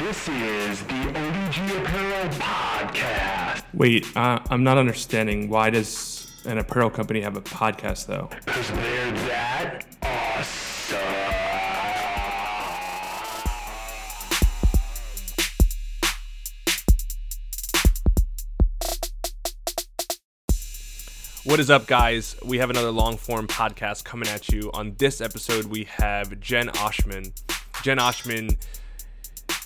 This is the ODG Apparel Podcast. Wait, uh, I'm not understanding. Why does an apparel company have a podcast, though? Because they're that awesome. What is up, guys? We have another long form podcast coming at you. On this episode, we have Jen Oshman. Jen Oshman,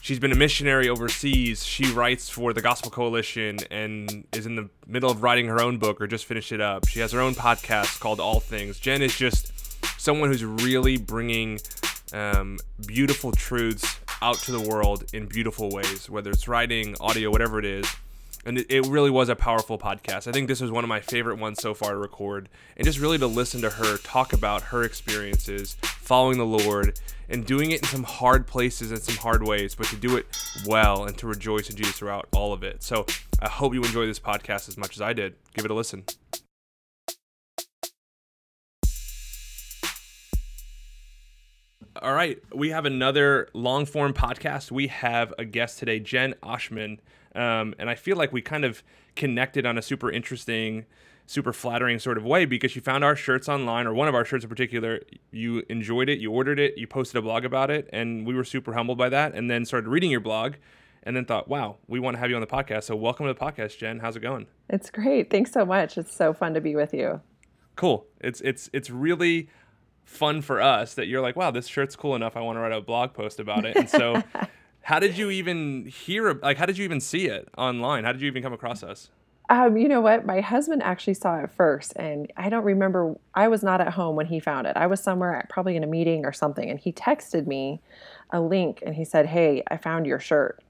she's been a missionary overseas. She writes for the Gospel Coalition and is in the middle of writing her own book or just finished it up. She has her own podcast called All Things. Jen is just someone who's really bringing um, beautiful truths out to the world in beautiful ways, whether it's writing, audio, whatever it is and it, it really was a powerful podcast. I think this was one of my favorite ones so far to record, and just really to listen to her talk about her experiences following the Lord and doing it in some hard places and some hard ways, but to do it well and to rejoice in Jesus throughout all of it. So I hope you enjoy this podcast as much as I did. Give it a listen. All right, we have another long form podcast. We have a guest today, Jen Oshman. Um, and I feel like we kind of connected on a super interesting, super flattering sort of way because you found our shirts online, or one of our shirts in particular. You enjoyed it, you ordered it, you posted a blog about it, and we were super humbled by that. And then started reading your blog and then thought, wow, we want to have you on the podcast. So welcome to the podcast, Jen. How's it going? It's great. Thanks so much. It's so fun to be with you. Cool. It's it's it's really fun for us that you're like, wow, this shirt's cool enough. I want to write a blog post about it. And so How did you even hear? Like, how did you even see it online? How did you even come across us? Um, you know what? My husband actually saw it first, and I don't remember. I was not at home when he found it. I was somewhere, probably in a meeting or something, and he texted me a link and he said, "Hey, I found your shirt."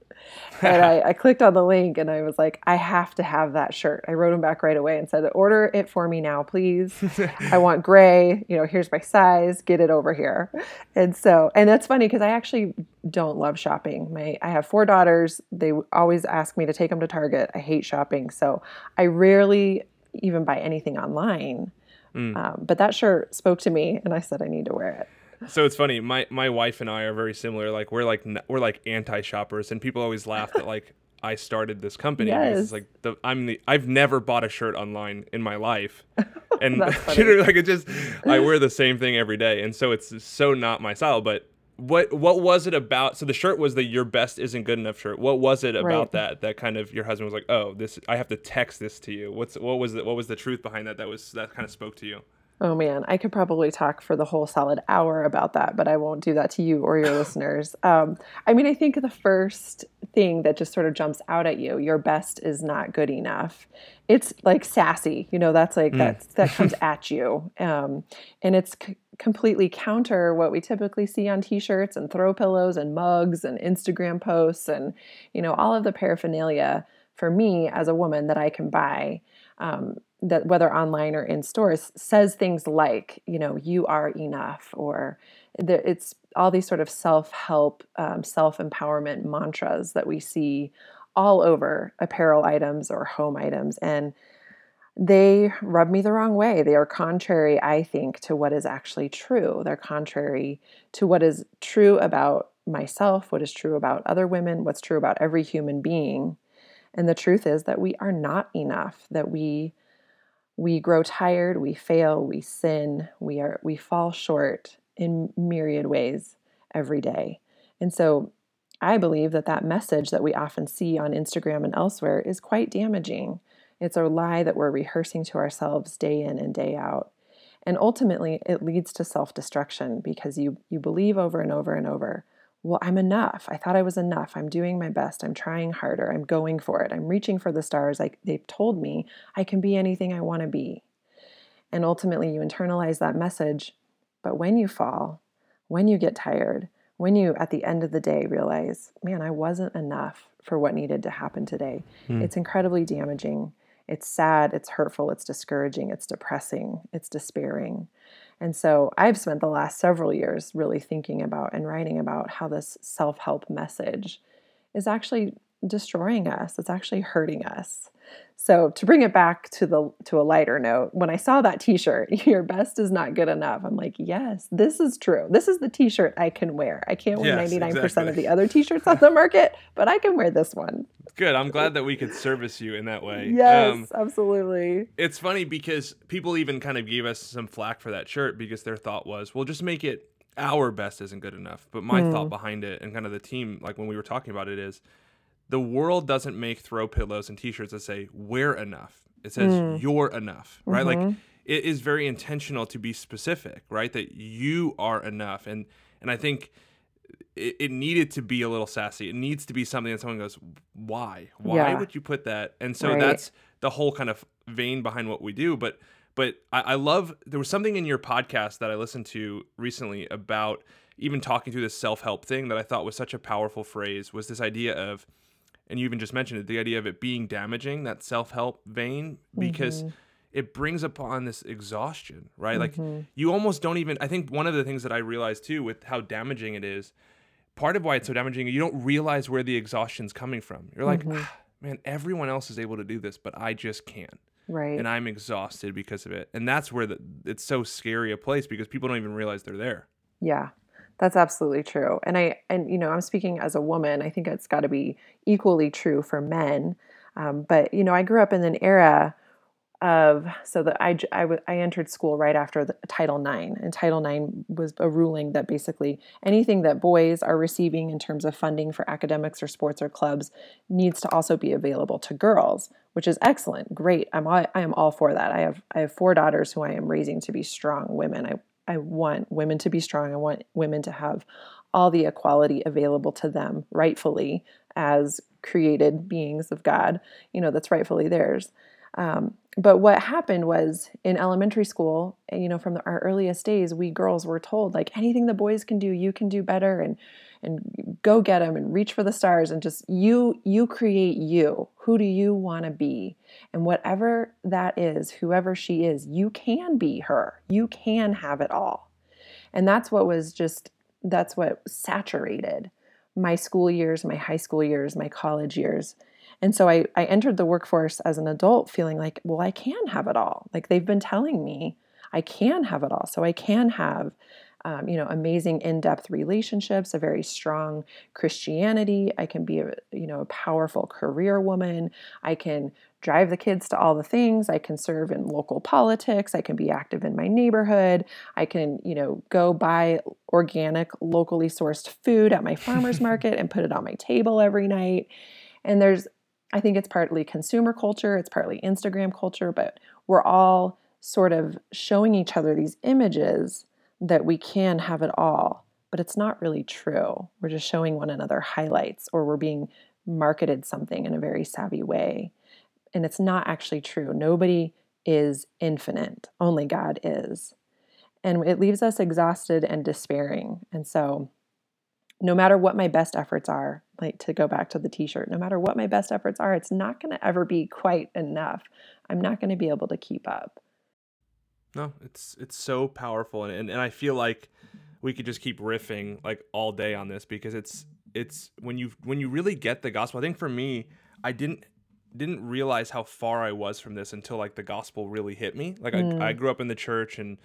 And I, I, clicked on the link and I was like, I have to have that shirt. I wrote him back right away and said, Order it for me now, please. I want gray. You know, here's my size. Get it over here. And so, and that's funny because I actually don't love shopping. My I have four daughters. They always ask me to take them to Target. I hate shopping, so I rarely even buy anything online. Mm. Um, but that shirt spoke to me, and I said I need to wear it so it's funny. My my wife and I are very similar. Like we're like we're like anti shoppers, and people always laugh that like I started this company yes. it's like the I'm the I've never bought a shirt online in my life, and like it just I wear the same thing every day, and so it's so not my style. But what what was it about? So the shirt was the your best isn't good enough shirt. What was it about right. that that kind of your husband was like, oh, this I have to text this to you. What's what was the, what was the truth behind that? That was that kind of spoke to you. Oh man, I could probably talk for the whole solid hour about that, but I won't do that to you or your listeners. Um, I mean, I think the first thing that just sort of jumps out at you, your best is not good enough. It's like sassy, you know. That's like mm. that that comes at you, um, and it's c- completely counter what we typically see on T-shirts and throw pillows and mugs and Instagram posts and you know all of the paraphernalia for me as a woman that I can buy. Um, that whether online or in stores says things like you know you are enough or the, it's all these sort of self-help um, self-empowerment mantras that we see all over apparel items or home items and they rub me the wrong way. They are contrary i think to what is actually true. They're contrary to what is true about myself what is true about other women what's true about every human being and the truth is that we are not enough that we we grow tired, we fail, we sin, we are we fall short in myriad ways every day. And so I believe that that message that we often see on Instagram and elsewhere is quite damaging. It's a lie that we're rehearsing to ourselves day in and day out. And ultimately, it leads to self destruction because you, you believe over and over and over well, I'm enough. I thought I was enough. I'm doing my best. I'm trying harder. I'm going for it. I'm reaching for the stars. Like they've told me I can be anything I want to be. And ultimately, you internalize that message. But when you fall, when you get tired, when you at the end of the day realize, man, I wasn't enough for what needed to happen today, hmm. it's incredibly damaging. It's sad, it's hurtful, it's discouraging, it's depressing, it's despairing. And so I've spent the last several years really thinking about and writing about how this self help message is actually destroying us, it's actually hurting us. So to bring it back to the to a lighter note, when I saw that t-shirt, your best is not good enough. I'm like, yes, this is true. This is the t-shirt I can wear. I can't wear Yes, 99% exactly. of the other t-shirts on the market, but I can wear this one. Good. I'm glad that we could service you in that way. Yes, Um, absolutely. it's funny because people even kind of gave us some flack for that shirt because their thought was, well, just make it our best isn't good enough. But my Hmm. thought behind it and kind of the team, like when we were talking about it, is the world doesn't make throw pillows and t-shirts that say we're enough. It says Hmm. you're enough, right? Mm-hmm. Like it is very intentional to be specific, right? That you are enough, and and I think it, it needed to be a little sassy. It needs to be something that someone goes, why? Why Yeah. would you put that? And so Right. that's the whole kind of vein behind what we do. But but I, I love there was something in your podcast that I listened to recently about even talking through this self help thing that I thought was such a powerful phrase was this idea of and you even just mentioned it, the idea of it being damaging, that self help vein, because mm-hmm. it brings upon this exhaustion, right? Like mm-hmm. you almost don't even I think one of the things that I realized too with how damaging it is, part of why it's so damaging, you don't realize where the exhaustion's coming from. You're like, mm-hmm. "Ah, man, everyone else is able to do this, but I just can't. Right. And I'm exhausted because of it. And that's where the, it's so scary a place because people don't even realize they're there. Yeah, that's absolutely true. And I and you know I'm speaking as a woman. I think it's got to be equally true for men. Um, but you know I grew up in an era of so that I, I entered school right after the, Title IX, and Title IX was a ruling that basically anything that boys are receiving in terms of funding for academics or sports or clubs needs to also be available to girls, which is excellent, great. I'm all, I am all for that. I have I have four daughters who I am raising to be strong women. I I want women to be strong. I want women to have all the equality available to them rightfully as created beings of God. You know that's rightfully theirs. Um, but what happened was in elementary school, you know, from the, our earliest days, we girls were told like anything the boys can do, you can do better, and and go get them and reach for the stars and just you you create you. Who do you want to be? And whatever that is, whoever she is, you can be her. You can have it all. And that's what was just that's what saturated my school years, my high school years, my college years. And so I, I entered the workforce as an adult feeling like, well, I can have it all. Like they've been telling me I can have it all. So I can have, um, you know, amazing in-depth relationships, a very strong Christianity. I can be a, you know, a powerful career woman. I can drive the kids to all the things. I can serve in local politics. I can be active in my neighborhood. I can, you know, go buy organic, locally sourced food at my farmer's market and put it on my table every night. And there's, I think it's partly consumer culture, it's partly Instagram culture, but we're all sort of showing each other these images that we can have it all. But it's not really true. We're just showing one another highlights or we're being marketed something in a very savvy way and it's not actually true. Nobody is infinite, only God is. And it leaves us exhausted and despairing. And so, no matter what my best efforts are, like to go back to the t shirt, no matter what my best efforts are, it's not going to ever be quite enough. I'm not going to be able to keep up. No, it's it's so powerful and, and and I feel like we could just keep riffing like all day on this because it's it's when you when you really get the gospel. I think for me, I didn't didn't realize how far I was from this until like the gospel really hit me. Like I, I grew up in the church and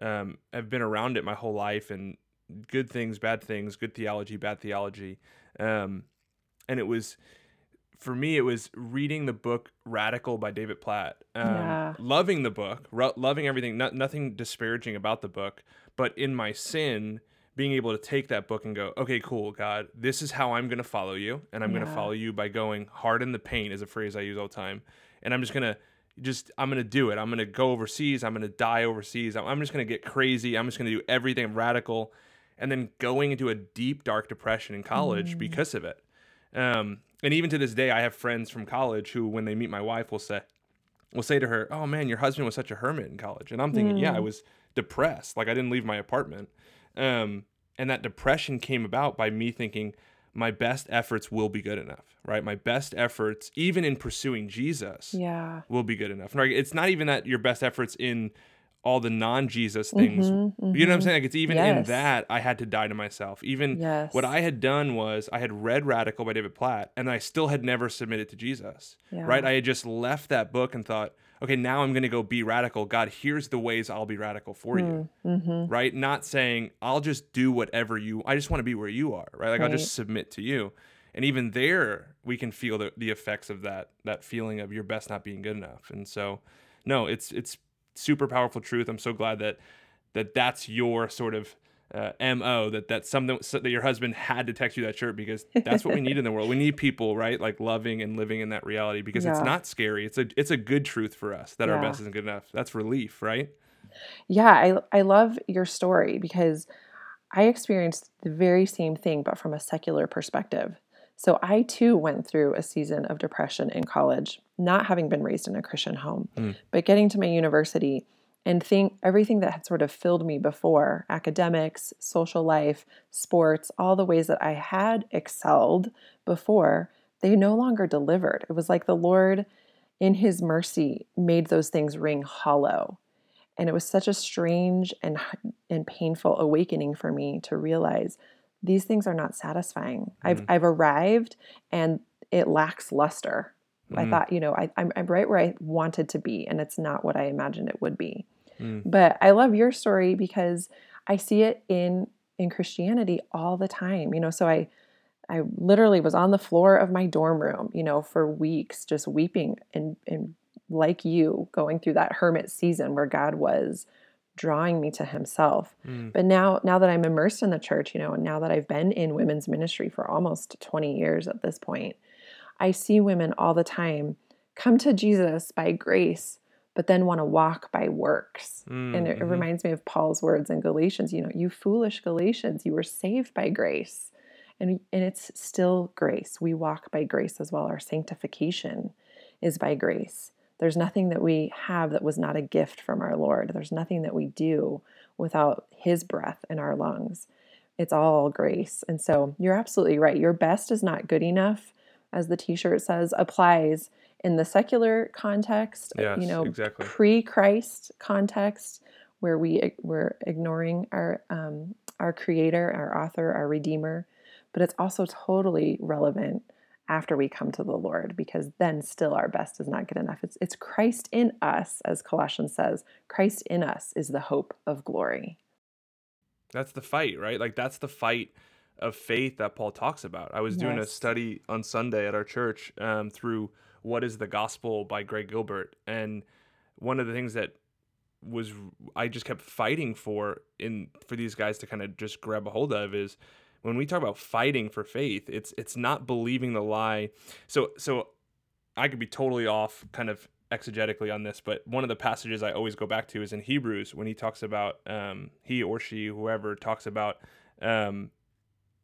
um, I've been around it my whole life and good things, bad things, good theology, bad theology. Um, and it was for me, it was reading the book Radical by David Platt. Um, Yeah. Loving the book, ro- loving everything, not, nothing disparaging about the book, but in my sin, being able to take that book and go, okay, cool, God, this is how I'm going to follow you. And I'm going to follow you by going hard in the paint, is a phrase I use all the time. And I'm just going to just, I'm going to do it. I'm going to go overseas. I'm going to die overseas. I'm, I'm just going to get crazy. I'm just going to do everything radical. And then going into a deep, dark depression in college because of it. Um, and even to this day, I have friends from college who, when they meet my wife, will say, will say to her, "Oh man, your husband was such a hermit in college." And I'm thinking, yeah, I was depressed. Like I didn't leave my apartment. Um, and that depression came about by me thinking my best efforts will be good enough, right? My best efforts, even in pursuing Jesus, Yeah. will be good enough. Right? It's not even that your best efforts in all the non-Jesus things. Mhm, You know what I'm saying? Like it's even in that I had to die to myself. Even Yes. what I had done was I had read Radical by David Platt and I still had never submitted to Jesus. Yeah. Right? I had just left that book and thought, okay, now I'm going to go be radical. God, here's the ways I'll be radical for you. Mm-hmm. Right? Not saying I'll just do whatever you I just want to be where you are, right? Like I'll just submit to you. And even there we can feel the, the effects of that that feeling of your best not being good enough. And so no, it's it's super powerful truth. I'm so glad that that that's your sort of uh, mo that that's something so that your husband had to text you that shirt because that's what we need in the world. We need people, right? Like loving and living in that reality because it's not scary. It's a it's a good truth for us that our best isn't good enough. That's relief, right? Yeah, I I love your story because I experienced the very same thing but from a secular perspective. So I too went through a season of depression in college, not having been raised in a Christian home, Mm. but getting to my university and think everything that had sort of filled me before, academics, social life, sports, all the ways that I had excelled before, they no longer delivered. It was like the Lord in his mercy made those things ring hollow and it was such a strange and and painful awakening for me to realize these things are not satisfying. I've I've arrived and it lacks luster. I Mm. thought, you know, I, I'm, I'm right where I wanted to be, and it's not what I imagined it would be. Mm. But I love your story because I see it in in Christianity all the time. You know, so I I literally was on the floor of my dorm room, you know, for weeks, just weeping and and like you going through that hermit season where God was drawing me to himself. Mm. But now now that I'm immersed in the church, you know, and now that I've been in women's ministry for almost 20 years at this point, I see women all the time come to Jesus by grace, but then want to walk by works. And it, it Mhm. reminds me of Paul's words in Galatians, you know, you foolish Galatians, you were saved by grace. And, and it's still grace. We walk by grace as well. Our sanctification is by grace. There's nothing that we have that was not a gift from our Lord. There's nothing that we do without His breath in our lungs. It's all grace. And so you're absolutely right. Your best is not good enough, as the t shirt says, applies in the secular context, Yes, you know, exactly. pre Christ context, where we, we're ignoring our, um, our creator, our author, our redeemer. But it's also totally relevant after we come to the Lord because then still our best is not good enough. It's, it's Christ in us, as Colossians says, Christ in us is the hope of glory. That's the fight, right? Like that's the fight of faith that Paul talks about. I was doing a study on Sunday at our church um, through "What Is the Gospel" by Greg Gilbert, and one of the things that was I just kept fighting for in for these guys to kind of just grab a hold of is when we talk about fighting for faith, it's it's not believing the lie. So so I could be totally off kind of exegetically on this, but one of the passages I always go back to is in Hebrews when he talks about um, he or she, whoever talks about um,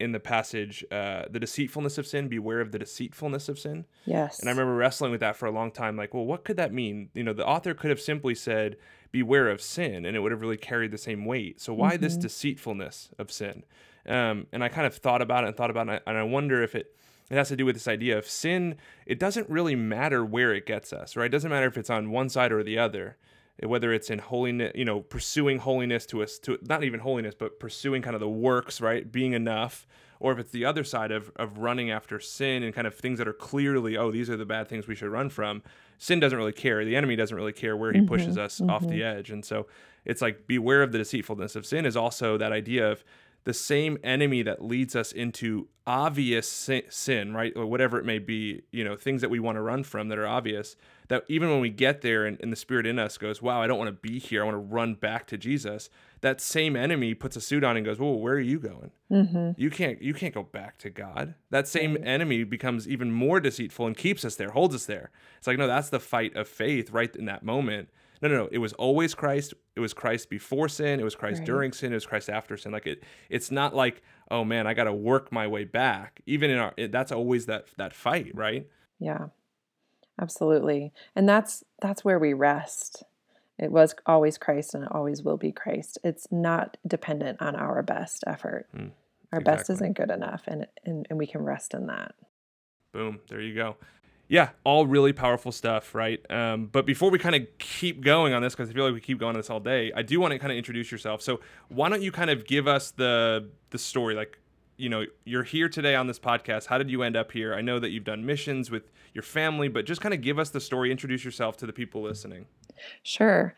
in the passage uh, the deceitfulness of sin. Beware of the deceitfulness of sin. Yes. And I remember wrestling with that for a long time. Like, well, what could that mean? You know, the author could have simply said, beware of sin, and it would have really carried the same weight. So why this deceitfulness of sin? Um, and I kind of thought about it and thought about it, and I wonder if it it has to do with this idea of sin. It doesn't really matter where it gets us, right? It doesn't matter if it's on one side or the other, whether it's in holiness, you know, pursuing holiness to us, to not even holiness, but pursuing kind of the works, right? Being enough, or if it's the other side of, of running after sin and kind of things that are clearly, oh, these are the bad things we should run from. Sin doesn't really care. The enemy doesn't really care where he mm-hmm, pushes us off the mm-hmm. edge. And so it's like beware of the deceitfulness of sin is also that idea of the same enemy that leads us into obvious sin, right? Or whatever it may be, you know, things that we want to run from that are obvious, that even when we get there and, and the spirit in us goes, wow, I don't want to be here. I want to run back to Jesus. That same enemy puts a suit on and goes, whoa, where are you going? Mm-hmm. You can't you can't go back to God. That same enemy becomes even more deceitful and keeps us there, holds us there. It's like no, that's the fight of faith right in that moment. No, no, no. It was always Christ. It was Christ before sin. It was Christ Right. during sin. It was Christ after sin. Like it, it's not like oh man, I got to work my way back. Even in our, it, that's always that that fight, right? Yeah. Absolutely. And that's that's where we rest. It was always Christ and it always will be Christ. It's not dependent on our best effort. Mm, our best isn't good enough and, and and we can rest in that. Boom. There you go. Yeah, all really powerful stuff, right? Um, but before we kind of keep going on this, because I feel like we keep going on this all day, I do want to kind of introduce yourself. So why don't you kind of give us the the story, like you know, you're here today on this podcast. How did you end up here? I know that you've done missions with your family, but just kind of give us the story. Introduce yourself to the people listening. Sure.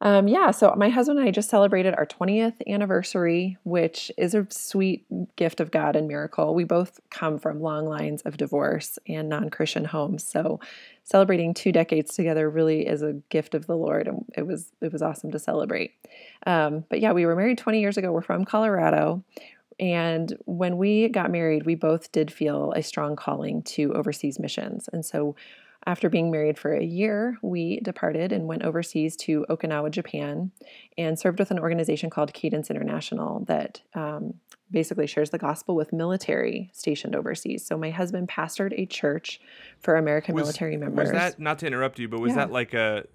Um, yeah, so my husband and I just celebrated our 20th anniversary, which is a sweet gift of God and miracle. We both come from long lines of divorce and non Christian homes. So celebrating two decades together really is a gift of the Lord, and it was it was awesome to celebrate. Um, but yeah, we were married 20 years ago. We're from Colorado. And when we got married, we both did feel a strong calling to overseas missions. And so after being married for a year, we departed and went overseas to Okinawa, Japan, and served with an organization called Cadence International that um, basically shares the gospel with military stationed overseas. So my husband pastored a church for American Was- military members. Was that not to interrupt you, but was Yeah. that like a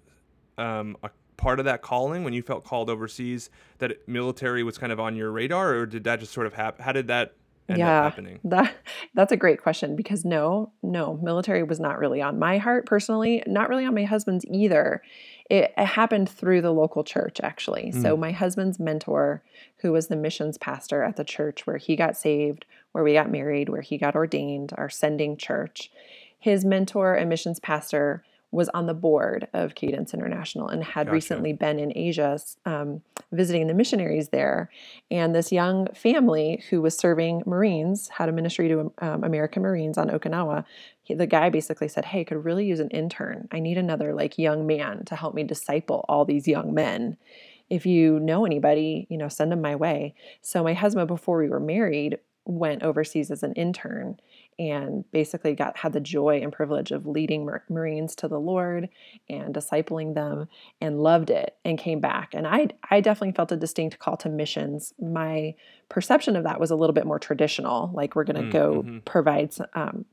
um, a part of that calling when you felt called overseas that military was kind of on your radar, or did that just sort of happen? How did that yeah? That that's a great question because no, no, military was not really on my heart personally, not really on my husband's either. It, it happened through the local church actually. So my husband's mentor, who was the missions pastor at the church where he got saved, where we got married, where he got ordained, our sending church, his mentor and missions pastor was on the board of Cadence International and had Gotcha. recently been in Asia um, visiting the missionaries there. And this young family who was serving Marines had a ministry to um, American Marines on Okinawa. He, the guy basically said, Hey, I could really use an intern. I need another like young man to help me disciple all these young men. If you know anybody, you know, send them my way. So my husband, before we were married, went overseas as an intern and basically got had the joy and privilege of leading Mar- Marines to the Lord and discipling them and loved it and came back. And I I definitely felt a distinct call to missions. My perception of that was a little bit more traditional, like we're going to Mm, go mhm. provide um,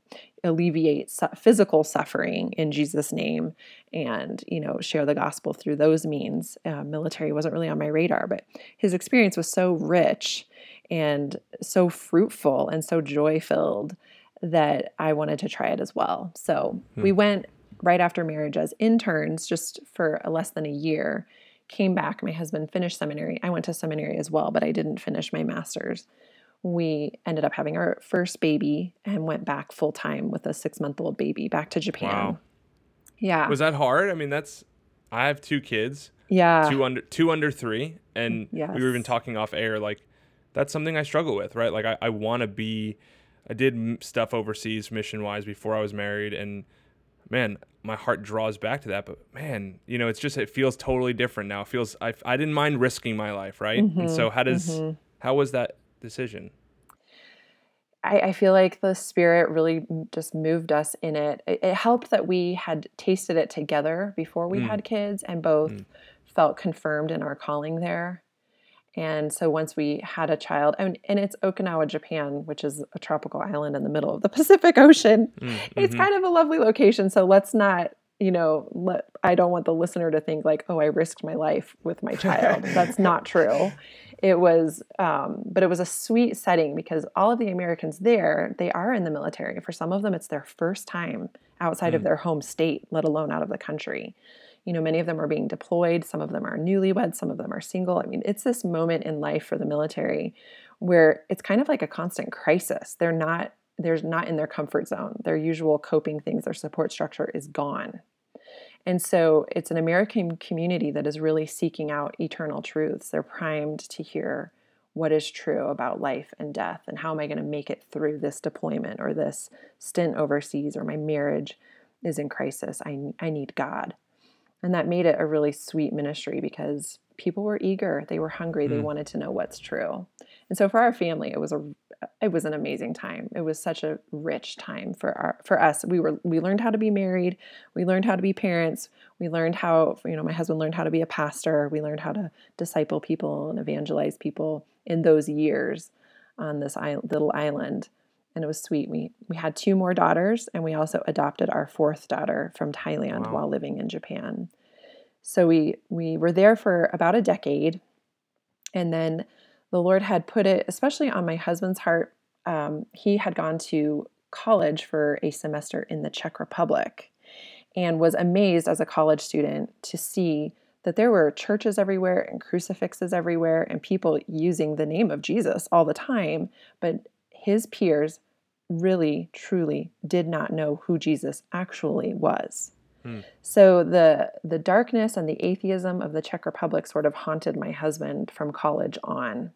alleviate su- physical suffering in Jesus' name and you know share the gospel through those means. Uh, military wasn't really on my radar, but his experience was so rich and so fruitful and so joy filled that I wanted to try it as well. So we hmm. went right after marriage as interns just for less than a year. Came back, my husband finished seminary. I went to seminary as well, but I didn't finish my master's. We ended up having our first baby and went back full time with a six month old baby back to Japan. Wow. Yeah. Was that hard? I mean, that's I have two kids, yeah. two under two under three, and we were even talking off air. Like that's something I struggle with, right? Like I, I want to be. I did stuff overseas mission wise before I was married, and man, my heart draws back to that. But man, you know, it's just it feels totally different now. It feels I I didn't mind risking my life, right? And so how does how was that decision? I, I feel like the spirit really just moved us in it. it. It helped that we had tasted it together before we Mm. had kids and both Mm. felt confirmed in our calling there. And so once we had a child, and, and it's Okinawa, Japan, which is a tropical island in the middle of the Pacific Ocean. Mm, It's kind of a lovely location. So let's not, you know, let, I don't want the listener to think like, oh, I risked my life with my child. That's not true. It was, um, but it was a sweet setting because all of the Americans there, they are in the military. For some of them, it's their first time outside of Mm. their home state, let alone out of the country. You know, many of them are being deployed. Some of them are newlyweds. Some of them are single. I mean, it's this moment in life for the military where it's kind of like a constant crisis. They're not, they're not in their comfort zone. Their usual coping things, their support structure is gone. And so it's an American community that is really seeking out eternal truths. They're primed to hear what is true about life and death and how am I going to make it through this deployment or this stint overseas or my marriage is in crisis. I, I need God. And that made it a really sweet ministry because people were eager, they were hungry, they Mm. wanted to know what's true. And so for our family, it was a it was an amazing time. It was such a rich time for our for us. We were we learned how to be married, we learned how to be parents, we learned how you know my husband learned how to be a pastor, we learned how to disciple people and evangelize people in those years on this little island. And it was sweet. We we had two more daughters and we also adopted our fourth daughter from Thailand Wow. while living in Japan. So we we were there for about a decade and then the Lord had put it, especially on my husband's heart. Um, he had gone to college for a semester in the Czech Republic and was amazed as a college student to see that there were churches everywhere and crucifixes everywhere and people using the name of Jesus all the time. But his peers really, truly did not know who Jesus actually was. Hmm. So the the darkness and the atheism of the Czech Republic sort of haunted my husband from college on.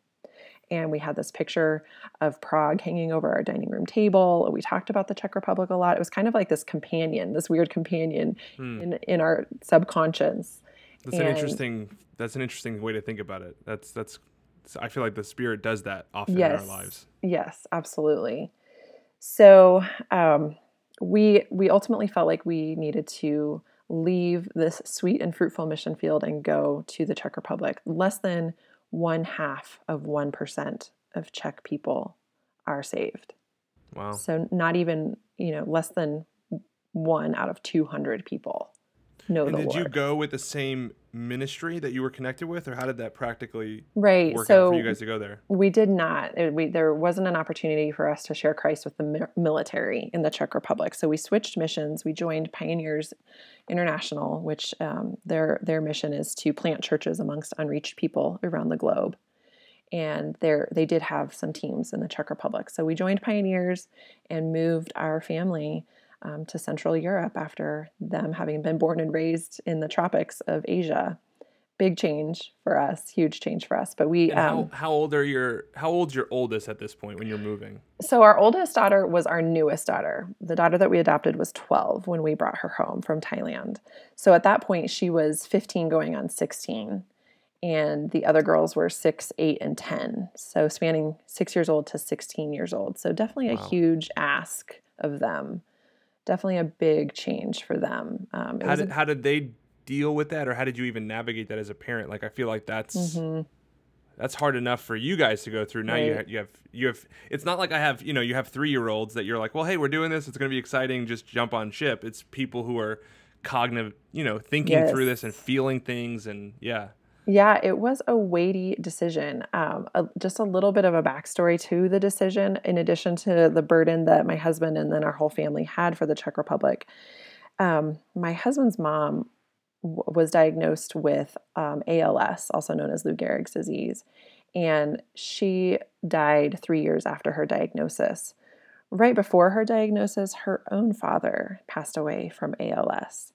And we had this picture of Prague hanging over our dining room table. We talked about the Czech Republic a lot. It was kind of like this companion, this weird companion Hmm. in, in our subconscious. That's an interesting. That's an interesting way to think about it. That's that's. I feel like the spirit does that often in our lives. Yes, absolutely. So um, we we ultimately felt like we needed to leave this sweet and fruitful mission field and go to the Czech Republic. Less than one half of one percent of Czech people are saved. Wow. So not even you know less than one out of two hundred people know And the did Lord. you go with the same ministry that you were connected with, or how did that practically right. work so out for you guys to go there? We did not. It- we, there wasn't an opportunity for us to share Christ with the mi- military in the Czech Republic. So we switched missions. We joined Pioneers International, which um, their their mission is to plant churches amongst unreached people around the globe. And there they did have some teams in the Czech Republic. So we joined Pioneers and moved our family um, to Central Europe after them having been born and raised in the tropics of Asia. Big change for us, huge change for us. But we um, how, how old are your how old's your oldest at this point when you're moving? So our oldest daughter was our newest daughter. The daughter that we adopted was 12 when we brought her home from Thailand. So at that point she was 15 going on 16 and the other girls were 6, 8 and 10. So spanning 6 years old to 16 years old. So definitely a Wow. huge ask of them. Definitely a big change for them. Um, How did how did they deal with that, or how did you even navigate that as a parent? Like I feel like that's Mhm. that's hard enough for you guys to go through. Now you Right. ha- you have you have. It's not like I have you know you have three year olds that you're like, well, hey, we're doing this. It's going to be exciting. Just jump on ship. It's people who are cognitive, you know, thinking through this and feeling things, and yeah. Yeah, it was a weighty decision. Um, a, just a little bit of a backstory to the decision, in addition to the burden that my husband and then our whole family had for the Czech Republic. Um, my husband's mom w- was diagnosed with um, ALS, also known as Lou Gehrig's disease, and she died three years after her diagnosis. Right before her diagnosis, her own father passed away from ALS.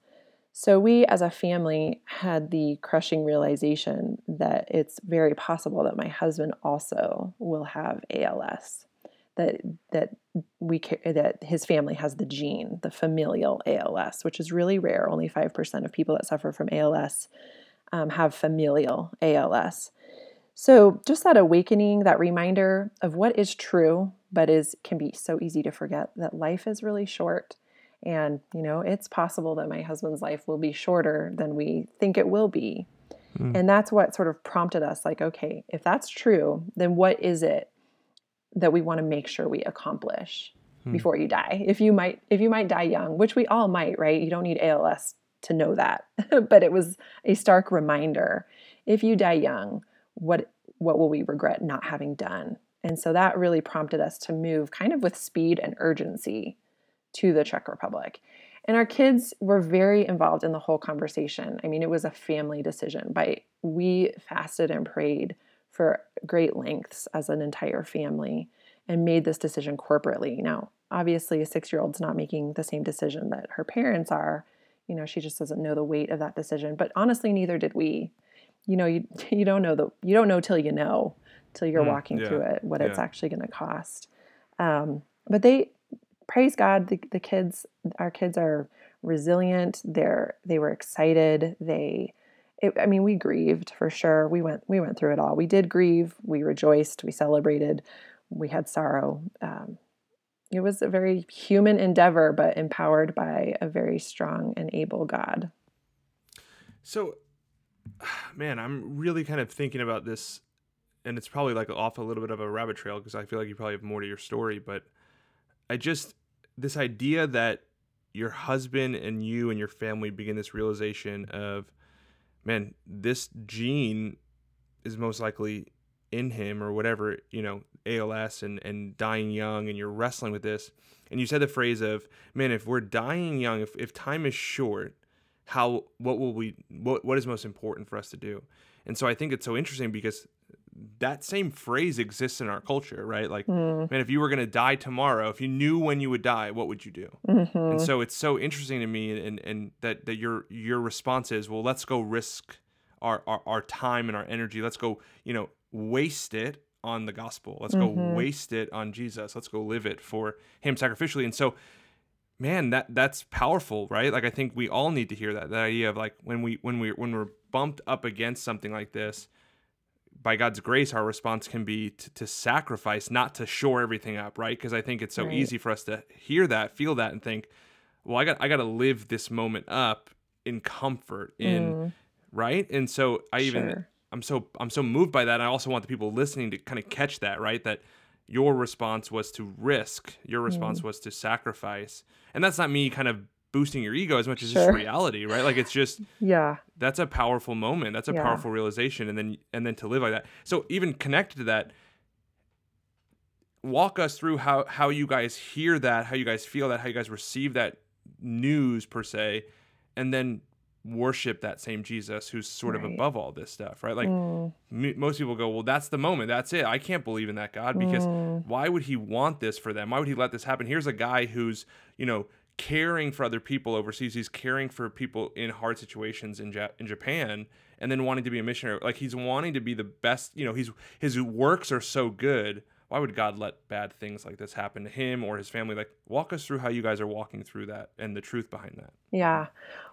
So, we as a family had the crushing realization that it's very possible that my husband also will have ALS. That that we that his family has the gene, the familial ALS, which is really rare. Only five percent of people that suffer from ALS um, have familial ALS. So, just that awakening, that reminder of what is true, but is can be so easy to forget that life is really short and, you know, it's possible that my husband's life will be shorter than we think it will be. Mm. And that's what sort of prompted us like, okay, if that's true, then what is it that we want to make sure we accomplish Hmm. before you die? If you might if you might die young, which we all might, right? You don't need ALS to know that. but it was a stark reminder. If you die young, what what will we regret not having done? And so that really prompted us to move kind of with speed and urgency to the Czech Republic. And our kids were very involved in the whole conversation. I mean, it was a family decision. By we fasted and prayed for great lengths as an entire family and made this decision corporately. Now, obviously, a 6-year-old's not making the same decision that her parents are. You know, she just doesn't know the weight of that decision, but honestly neither did we. You know, you you don't know the you don't know till you know till you're Mm, walking yeah, through it what it's actually going to cost. Um, but they praise God, the, the kids, our kids are resilient. They're they were excited. They, it, I mean, we grieved for sure. We went we went through it all. We did grieve. We rejoiced. We celebrated. We had sorrow. Um, it was a very human endeavor, but empowered by a very strong and able God. So, man, I'm really kind of thinking about this, and it's probably like off a little bit of a rabbit trail because I feel like you probably have more to your story. But I just, this idea that your husband and you and your family begin this realization of, man, this gene is most likely in him or whatever, you know, ALS and and dying young, and you're wrestling with this, and you said the phrase of, "Man, if we're dying young, if if time is short, how what will we what what is most important for us to do?" And so I think it's so interesting because that same phrase exists in our culture, right? Like, Mm. man, if you were going to die tomorrow, if you knew when you would die, what would you do? Mm-hmm. And so it's so interesting to me, and and that that your your response is, well, let's go risk our our, our time and our energy. Let's go, you know, waste it on the gospel. Let's go waste it on Jesus. Let's go live it for Him sacrificially. And so, man, that that's powerful, right? Like I think we all need to hear that. That idea of like when we when we when we're bumped up against something like this by God's grace, our response can be to, to sacrifice, not to shore everything up, right? Because I think it's so Right. easy for us to hear that, feel that, and think, well, I got I got to live this moment up in comfort, in mm-hmm. right. And so I even Sure. I'm so I'm so moved by that. And I also want the people listening to kind of catch that, right? That your response was to risk, your response mm-hmm. was to sacrifice, and that's not me kind of boosting your ego as much as Sure. just reality, right? Like it's just Yeah. that's a powerful moment that's a Yeah. powerful realization and then and then to live like that so even connected to that walk us through how how you guys hear that how you guys feel that how you guys receive that news per se and then worship that same jesus who's sort of above all this stuff right like Mm. m- most people go well that's the moment that's it i can't believe in that god because Mm. why would he want this for them why would he let this happen here's a guy who's you know caring for other people overseas he's caring for people in hard situations in, ja- in japan and then wanting to be a missionary like he's wanting to be the best you know he's his works are so good why would god let bad things like this happen to him or his family like walk us through how you guys are walking through that and the truth behind that Yeah.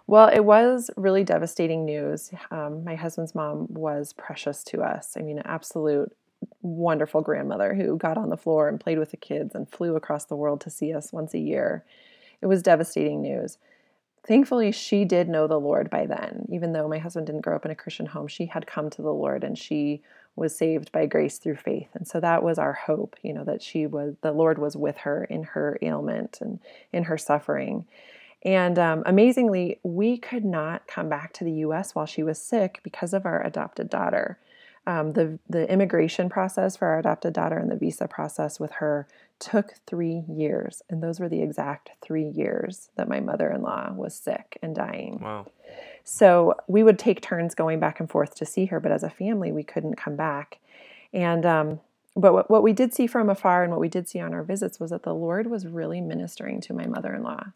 Well, it was really devastating news. Um, my husband's mom was precious to us. I mean, an absolute wonderful grandmother who got on the floor and played with the kids and flew across the world to see us once a year. It was devastating news. Thankfully, she did know the Lord by then. Even though my husband didn't grow up in a Christian home, she had come to the Lord and she was saved by grace through faith. And so that was our hope, you know, that she was, the Lord was with her in her ailment and in her suffering. And um, amazingly, we could not come back to the US while she was sick because of our adopted daughter. Um, the, the immigration process for our adopted daughter and the visa process with her took three years. And those were the exact three years that my mother in law was sick and dying. wow So we would take turns going back and forth to see her, but as a family, we couldn't come back. And um, but what, what we did see from afar and what we did see on our visits was that the Lord was really ministering to my mother-in-law.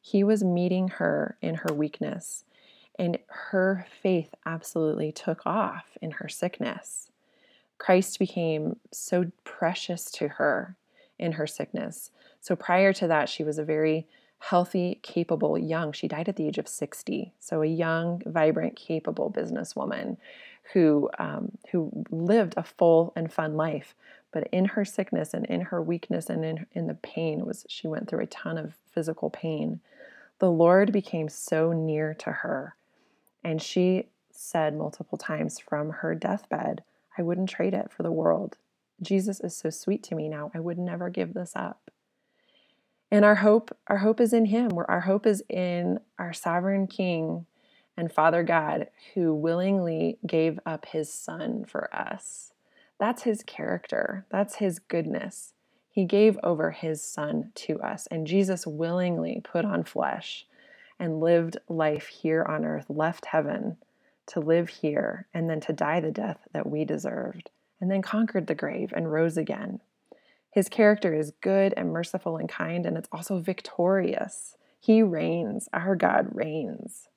He was meeting her in her weakness, and her faith absolutely took off in her sickness. Christ became so precious to her in her sickness. So prior to that, she was a very healthy, capable, young. She died at the age of 60. So a young, vibrant, capable businesswoman who um, who lived a full and fun life. But in her sickness and in her weakness and in, in the pain, was she went through a ton of physical pain. The Lord became so near to her. And she said multiple times from her deathbed, I wouldn't trade it for the world. Jesus is so sweet to me now. I would never give this up. And our hope, our hope is in him. Where our hope is in our sovereign king and Father God who willingly gave up his son for us. That's his character. That's his goodness. He gave over his son to us, and Jesus willingly put on flesh and lived life here on earth, left heaven to live here, and then to die the death that we deserved, and then conquered the grave and rose again. His character is good and merciful and kind, and it's also victorious. He reigns. Our God reigns.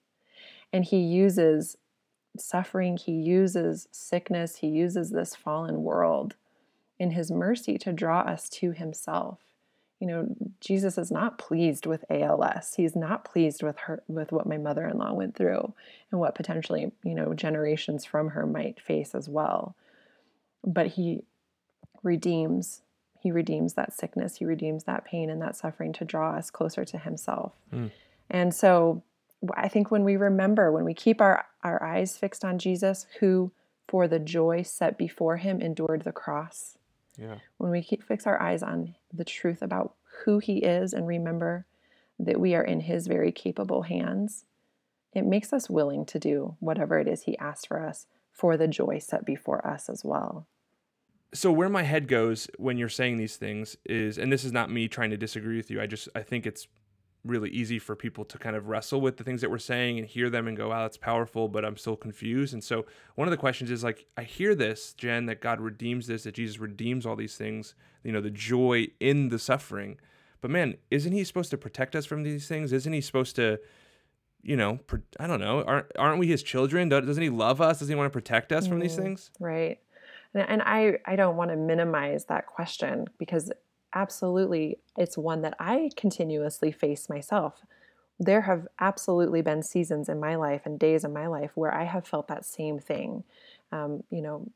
And he uses suffering, he uses sickness, he uses this fallen world in his mercy to draw us to himself. You know, Jesus is not pleased with ALS. He's not pleased with her with what my mother-in-law went through and what potentially, you know, generations from her might face as well. But he redeems he redeems that sickness, he redeems that pain and that suffering to draw us closer to himself. Mm. And so I think when we remember, when we keep our, our eyes fixed on Jesus, who for the joy set before him endured the cross, yeah when we keep fix our eyes on the truth about who he is and remember that we are in his very capable hands, it makes us willing to do whatever it is he asks for us for the joy set before us as well. so where my head goes when you're saying these things is and this is not me trying to disagree with you i just i think it's really easy for people to kind of wrestle with the things that we're saying and hear them and go wow that's powerful but i'm still confused. And so one of the questions is like i hear this jen that god redeems this that jesus redeems all these things you know the joy in the suffering. But man isn't he supposed to protect us from these things? Isn't he supposed to you know i don't know aren't, aren't we his children? Doesn't he love us? Doesn't he want to protect us from these mm, things? Right. And, and I, I don't want to minimize that question because absolutely it's one that I continuously face myself. There have absolutely been seasons in my life and days in my life where I have felt that same thing. Um, you know,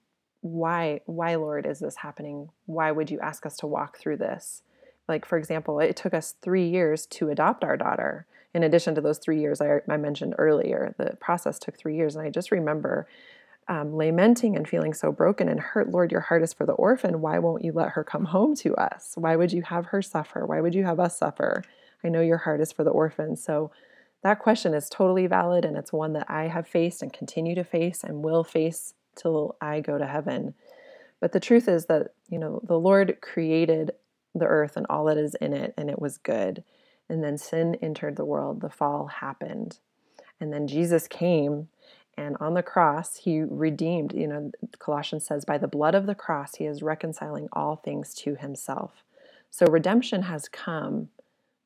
why, why, Lord, is this happening? Why would you ask us to walk through this? Like, for example, it took us three years to adopt our daughter. In addition to those three years I, I mentioned earlier, the process took three years. And I just remember um, lamenting and feeling so broken and hurt. Lord, your heart is for the orphan. Why won't you let her come home to us? Why would you have her suffer? Why would you have us suffer? I know your heart is for the orphan. So that question is totally valid, and it's one that I have faced and continue to face and will face till I go to heaven. But the truth is that, you know, the Lord created the earth and all that is in it, and it was good. And then sin entered the world, the fall happened. And then Jesus came and on the cross, he redeemed, you know, Colossians says, by the blood of the cross, he is reconciling all things to himself. So redemption has come,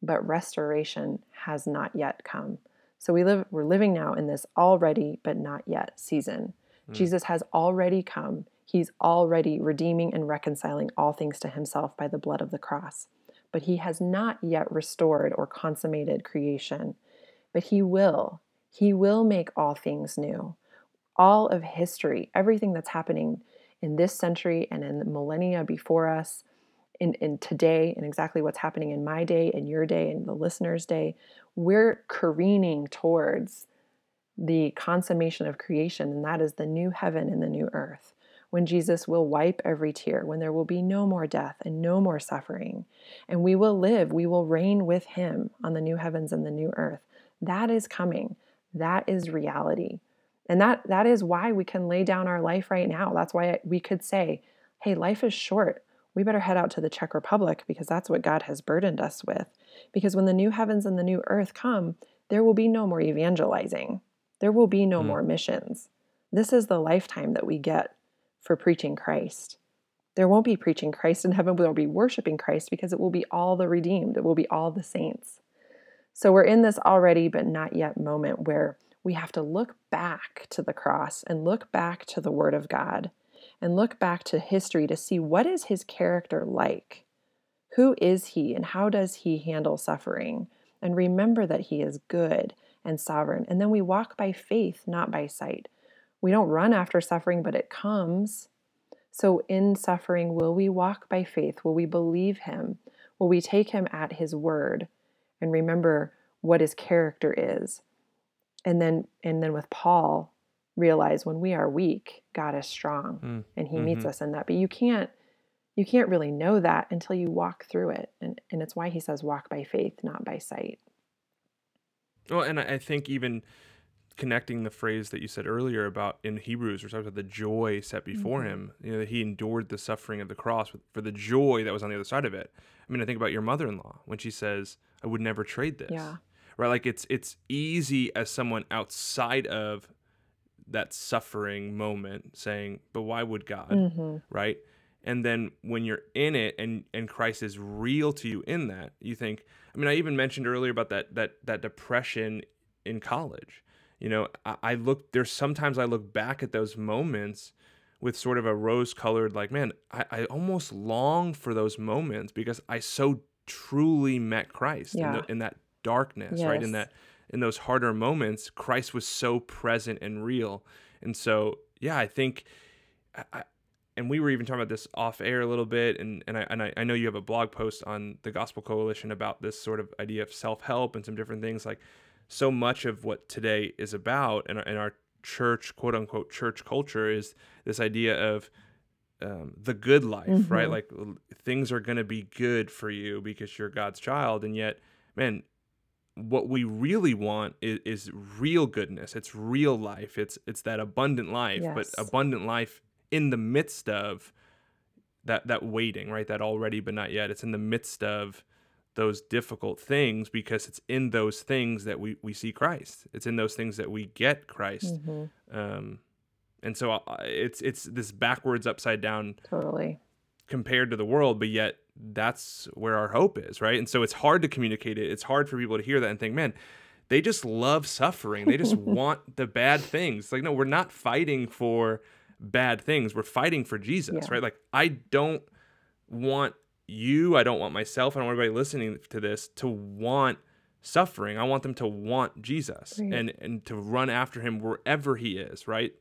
but restoration has not yet come. So we live, we're living now in this already but not yet season. Mm. Jesus has already come. He's already redeeming and reconciling all things to himself by the blood of the cross. But he has not yet restored or consummated creation. But he will he will make all things new. All of history, everything that's happening in this century and in the millennia before us, in, in today, and exactly what's happening in my day, and your day, and the listener's day, we're careening towards the consummation of creation, and that is the new heaven and the new earth. When Jesus will wipe every tear, when there will be no more death and no more suffering, and we will live, we will reign with Him on the new heavens and the new earth. That is coming. That is reality. And that that is why we can lay down our life right now. That's why we could say, "Hey, life is short. We better head out to the Czech Republic because that's what God has burdened us with." Because when the new heavens and the new earth come, there will be no more evangelizing. There will be no mm. more missions. This is the lifetime that we get for preaching Christ. There won't be preaching Christ in heaven, but there'll be worshiping Christ because it will be all the redeemed. It will be all the saints. So we're in this already but not yet moment where we have to look back to the cross and look back to the Word of God and look back to history to see what is his character like? Who is he and how does he handle suffering? And remember that he is good and sovereign. And then we walk by faith, not by sight. We don't run after suffering, but it comes. So in suffering, will we walk by faith? Will we believe him? Will we take him at his word? And remember what his character is. And then and then with Paul, realize when we are weak, God is strong mm. and he mm-hmm. meets us in that. But you can't you can't really know that until you walk through it. And and it's why he says walk by faith, not by sight. Well, and I think even connecting the phrase that you said earlier about in Hebrews, we're talking about the joy set before mm-hmm. him. You know, that he endured the suffering of the cross for the joy that was on the other side of it. I mean, I think about your mother-in-law when she says, "I would never trade this." Yeah. Right. Like it's it's easy as someone outside of that suffering moment saying, "But why would God?" Mm-hmm. Right. And then when you're in it and and Christ is real to you in that, you think. I mean, I even mentioned earlier about that that that depression in college you know I, I look there's sometimes i look back at those moments with sort of a rose colored like man I, I almost long for those moments because i so truly met christ yeah. in, the, in that darkness yes. right in that in those harder moments christ was so present and real and so yeah i think I, and we were even talking about this off air a little bit and, and, I, and I, I know you have a blog post on the gospel coalition about this sort of idea of self-help and some different things like so much of what today is about and in our church, quote unquote, church culture is this idea of um, the good life, mm-hmm. right? Like things are going to be good for you because you're God's child. And yet, man, what we really want is, is real goodness. It's real life. It's it's that abundant life, yes. but abundant life in the midst of that that waiting, right? That already but not yet. It's in the midst of those difficult things because it's in those things that we we see Christ. It's in those things that we get Christ. Mm-hmm. Um, and so uh, it's it's this backwards, upside down Totally. compared to the world, but yet that's where our hope is, right? And so it's hard to communicate it. It's hard for people to hear that and think, man, they just love suffering. They just want the bad things. Like, no, we're not fighting for bad things. We're fighting for Jesus, Yeah. right? Like, I don't want you, I don't want myself, I don't want everybody listening to this to want suffering. I want them to want Jesus Right. and and to run after him wherever he is, right?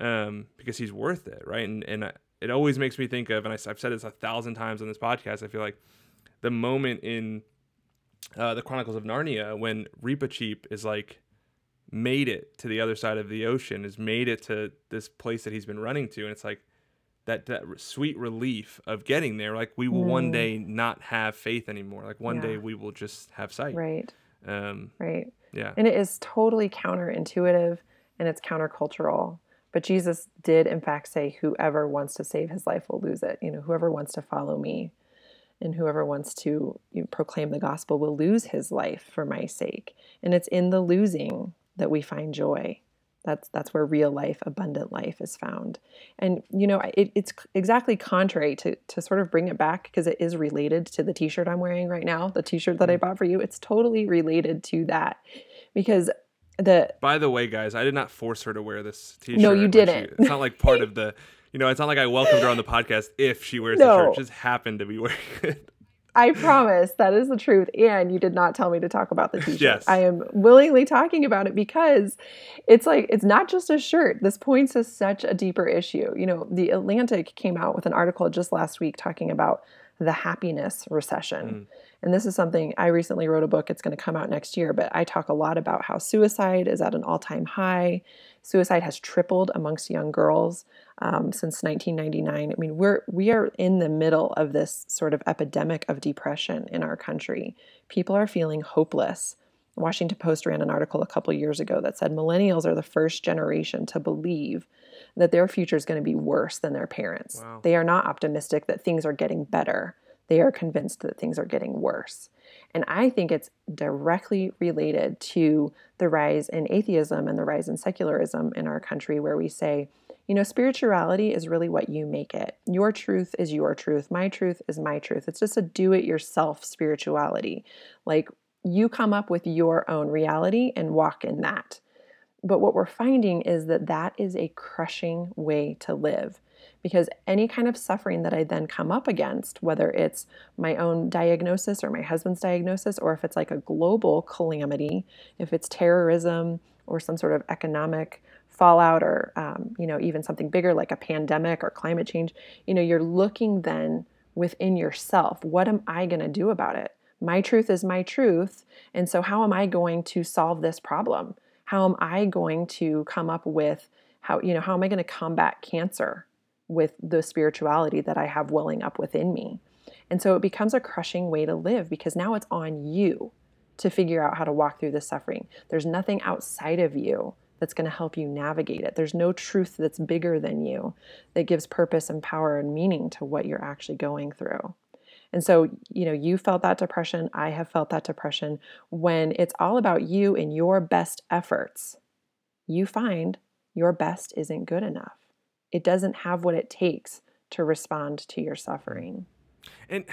Um, because he's worth it, right? And and I, it always makes me think of, and I, have said this a thousand times on this podcast. I feel like the moment in uh, the Chronicles of Narnia when Reepicheep is like made it to the other side of the ocean, is made it to this place that he's been running to, and it's like that that sweet relief of getting there. Like we will one Mm. day not have faith anymore. Like one day we will just have sight. Right. Um, Right. yeah. And it is totally counterintuitive and it's countercultural. But Jesus did, in fact, say, Whoever wants to save his life will lose it. You know, whoever wants to follow me and whoever wants to you know, proclaim the gospel will lose his life for my sake. And it's in the losing that we find joy. That's that's where real life, abundant life is found. And you know, it, it's exactly contrary to to sort of bring it back because it is related to the T-shirt I'm wearing right now, the T-shirt that I mm-hmm. bought for you. It's totally related to that because the By the way, guys, I did not force her to wear this T-shirt. No, you didn't. she- it's not like part of the, you know, it's not like I welcomed her on the podcast if she wears the shirt. She just happened to be wearing it. I promise that is the truth. And you did not tell me to talk about the t-shirt. Yes. I am willingly talking about it because it's like it's not just a shirt. This points to such a deeper issue. You know, the Atlantic came out with an article just last week talking about the happiness recession. Mm. And this is something I recently wrote a book. It's going to come out next year, but I talk a lot about how suicide is at an all-time high. Suicide has tripled amongst young girls um, since 1999. I mean, we're we are in the middle of this sort of epidemic of depression in our country. People are feeling hopeless. Washington Post ran an article a couple years ago that said millennials are the first generation to believe that their future is going to be worse than their parents. Wow. They are not optimistic that things are getting better. They are convinced that things are getting worse. And I think it's directly related to the rise in atheism and the rise in secularism in our country, where we say, you know, spirituality is really what you make it. Your truth is your truth. My truth is my truth. It's just a do it yourself spirituality. Like you come up with your own reality and walk in that. But what we're finding is that that is a crushing way to live because any kind of suffering that I then come up against, whether it's my own diagnosis or my husband's diagnosis, or if it's like a global calamity, if it's terrorism or some sort of economic fallout, or um, you know even something bigger like a pandemic or climate change, you know you're looking then within yourself. What am I going to do about it? My truth is my truth, and so how am I going to solve this problem? How am I going to come up with how you know how am I going to combat cancer? with the spirituality that I have welling up within me. And so it becomes a crushing way to live because now it's on you to figure out how to walk through the suffering. There's nothing outside of you that's going to help you navigate it. There's no truth that's bigger than you that gives purpose and power and meaning to what you're actually going through. And so, you know, you felt that depression. I have felt that depression. When it's all about you and your best efforts, you find your best isn't good enough it doesn't have what it takes to respond to your suffering. and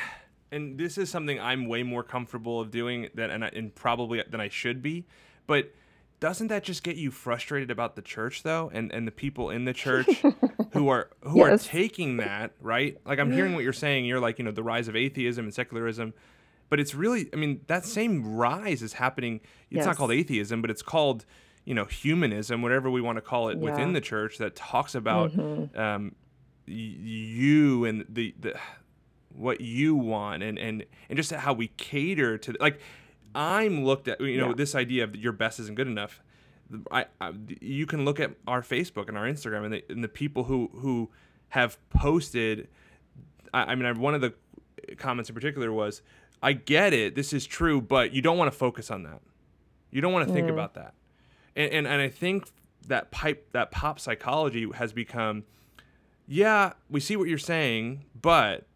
and this is something I'm way more comfortable of doing than and, I, and probably than I should be, but doesn't that just get you frustrated about the church though and and the people in the church who are who Yes. are taking that right? Like i'm hearing what you're saying. You're like you know the rise of atheism and secularism. But it's really i mean that same rise is happening. It's not called atheism but it's called you know humanism whatever we want to call it within the church that talks about Mhm. um, y- you and the, the what you want and and and just how we cater to like I'm looked at you know Yeah. this idea of your best isn't good enough. I, I you can look at our Facebook and our Instagram and the, and the people who who have posted. I, I mean, I, one of the comments in particular was, "I get it, this is true, but you don't want to focus on that. You don't want to think about that." And, and and I think that pipe that pop psychology has become yeah, we see what you're saying, but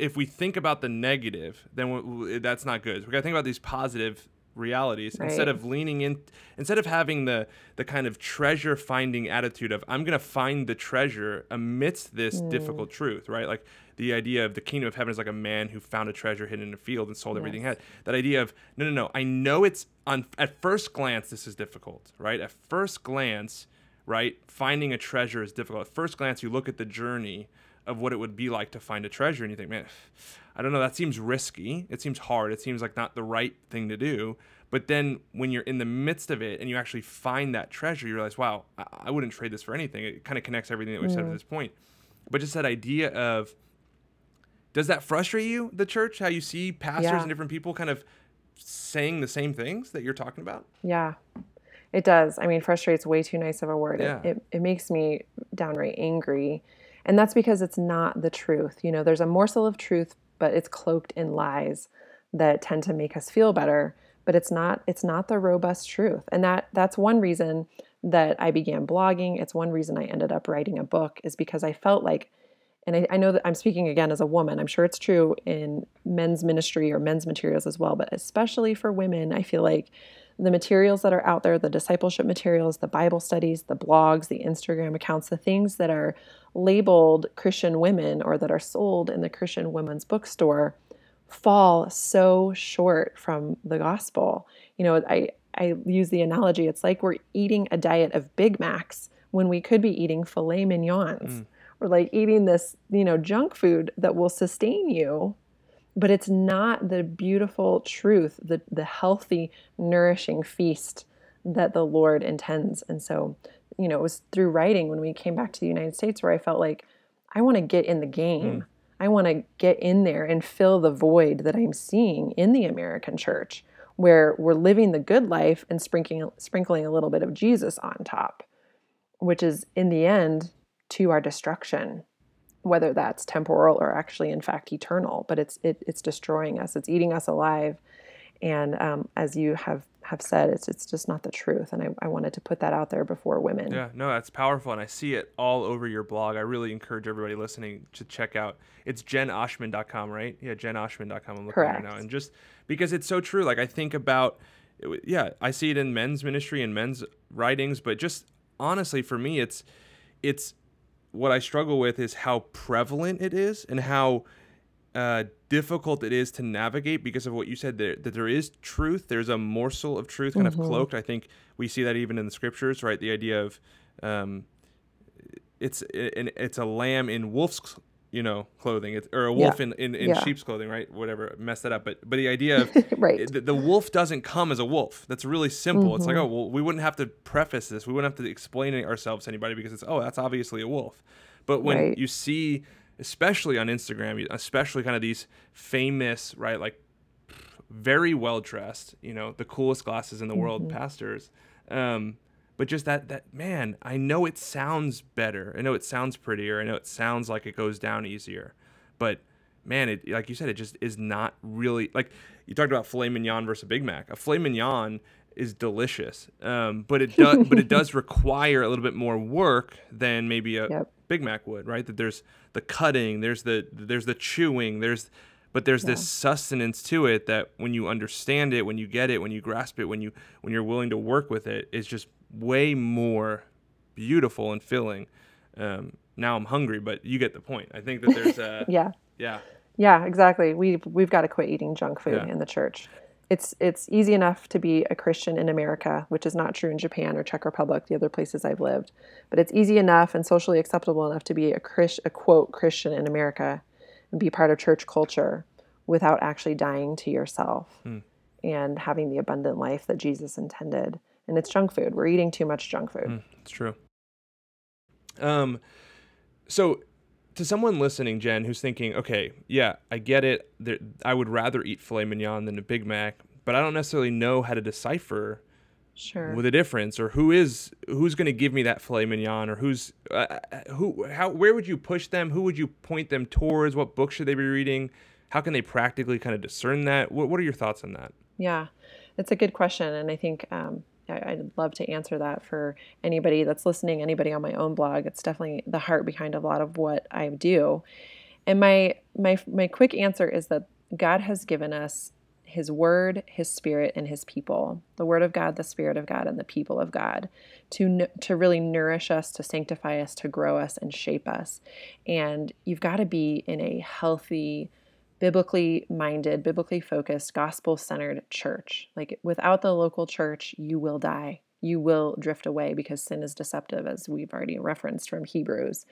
if we think about the negative, then w- w- that's not good. We got to think about these positive realities instead of leaning in instead of having the the kind of treasure finding attitude of I'm going to find the treasure amidst this mm. difficult truth, right? Like the idea of the kingdom of heaven is like a man who found a treasure hidden in a field and sold everything he had. That idea of no no no, I know it's on at first glance this is difficult, right? At first glance, right? Finding a treasure is difficult. At first glance you look at the journey of what it would be like to find a treasure and you think man i don't know that seems risky it seems hard it seems like not the right thing to do but then when you're in the midst of it and you actually find that treasure you realize wow i, I wouldn't trade this for anything it kind of connects everything that we've said to this point but just that idea of does that frustrate you the church how you see pastors Yeah. and different people kind of saying the same things that you're talking about Yeah, it does. I mean, frustrates way too nice of a word. Yeah. It, it, it makes me downright angry. And that's because it's not the truth. You know, there's a morsel of truth, but it's cloaked in lies that tend to make us feel better. But it's not it's not the robust truth. And that that's one reason that I began blogging. It's one reason I ended up writing a book is because I felt like and I, I know that I'm speaking again as a woman. I'm sure it's true in men's ministry or men's materials as well, but especially for women, I feel like the materials that are out there, the discipleship materials, the Bible studies, the blogs, the Instagram accounts, the things that are labeled Christian women or that are sold in the Christian women's bookstore fall so short from the gospel. You know, I, I use the analogy it's like we're eating a diet of Big Macs when we could be eating filet mignons. Mm. Or like eating this, you know, junk food that will sustain you, but it's not the beautiful truth, the the healthy, nourishing feast that the Lord intends. And so, you know, it was through writing when we came back to the United States where I felt like I want to get in the game. Mm. I want to get in there and fill the void that I'm seeing in the American church where we're living the good life and sprinkling sprinkling a little bit of Jesus on top, which is in the end to our destruction whether that's temporal or actually in fact eternal but it's it, it's destroying us it's eating us alive and um, as you have have said it's it's just not the truth and I, I wanted to put that out there before women Yeah, no, that's powerful, and I see it all over your blog. I really encourage everybody listening to check out. It's jenoshman.com, right? Yeah, jenoshman.com. I'm looking right now, and just because it's so true, like I think about, yeah, I see it in men's ministry and men's writings, but just honestly, for me, it's, it's what I struggle with is how prevalent it is and how uh, difficult it is to navigate because of what you said there that there is truth. There's a morsel of truth kind of cloaked. I think we see that even in the scriptures right? The idea of um, it's it, it's a lamb in wolf's you know clothing it's, or a wolf Yeah. in, in, in Yeah. sheep's clothing right whatever mess that up but but the idea of Right. the, the wolf doesn't come as a wolf that's really simple it's like Mm-hmm. oh well we wouldn't have to preface this we wouldn't have to explain it ourselves to anybody because it's oh that's obviously a wolf but when Right. you see especially on instagram especially kind of these famous right like very well dressed you know the coolest glasses in the world Mm-hmm. pastors um but just that that man i know it sounds better. I know it sounds prettier. I know it sounds like it goes down easier. But man it like you said it just is not really like you talked about filet mignon versus a big mac. A filet mignon is delicious um, but it does but it does require a little bit more work than maybe a Yep. Big Mac would, right? That there's the cutting, there's the there's the chewing, there's but there's this sustenance to it that when you understand it, when you get it, when you grasp it, when you when you're willing to work with it, it's just way more beautiful and filling. Um, now I'm hungry, but you get the point. I think that there's a yeah yeah Yeah, exactly. We've we've got to quit eating junk food Yeah. in the church. It's it's easy enough to be a Christian in America, which is not true in Japan or Czech Republic, the other places I've lived. But it's easy enough and socially acceptable enough to be a Chris, a quote Christian in America and be part of church culture without actually dying to yourself and having the abundant life that Jesus intended. And it's junk food. We're eating too much junk food. It's true. Um, so to someone listening, Jen, who's thinking, okay, yeah, I get it. There, I would rather eat filet mignon than a Big Mac, but I don't necessarily know how to decipher Sure. with a difference or who is who's going to give me that filet mignon or who's uh, who how where would you push them who would you point them towards what book should they be reading how can they practically kind of discern that what, what are your thoughts on that Yeah, it's a good question, and I think um, I- I'd love to answer that for anybody that's listening, anybody on my own blog. It's definitely the heart behind a lot of what I do. And my my my quick answer is that God has given us his word, his spirit and his people. The word of God, the spirit of God and the people of God to to really nourish us, to sanctify us, to grow us and shape us. And you've got to be in a healthy biblically minded, biblically focused, gospel centered church. Like without the local church, you will die. You will drift away because sin is deceptive, as we've already referenced from Hebrews.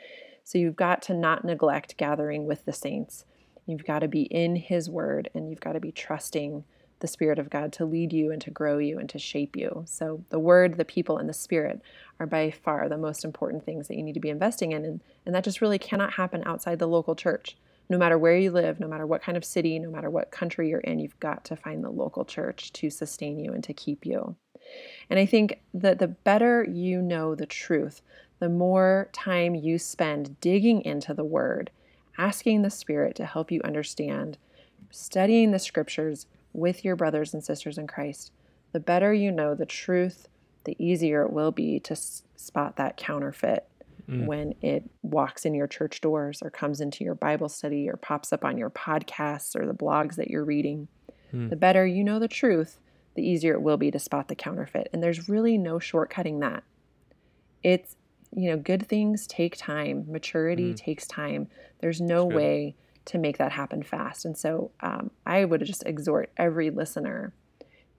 So you've got to not neglect gathering with the saints. You've got to be in His Word and you've got to be trusting the Spirit of God to lead you and to grow you and to shape you. So, the Word, the people, and the Spirit are by far the most important things that you need to be investing in. And, and that just really cannot happen outside the local church. No matter where you live, no matter what kind of city, no matter what country you're in, you've got to find the local church to sustain you and to keep you. And I think that the better you know the truth, the more time you spend digging into the Word asking the Spirit to help you understand, studying the scriptures with your brothers and sisters in Christ, the better you know the truth, the easier it will be to spot that counterfeit mm. when it walks in your church doors or comes into your Bible study or pops up on your podcasts or the blogs that you're reading. Mm. The better you know the truth, the easier it will be to spot the counterfeit. And there's really no shortcutting that. It's you know, good things take time. Maturity mm. takes time. There's no way to make that happen fast. And so um, I would just exhort every listener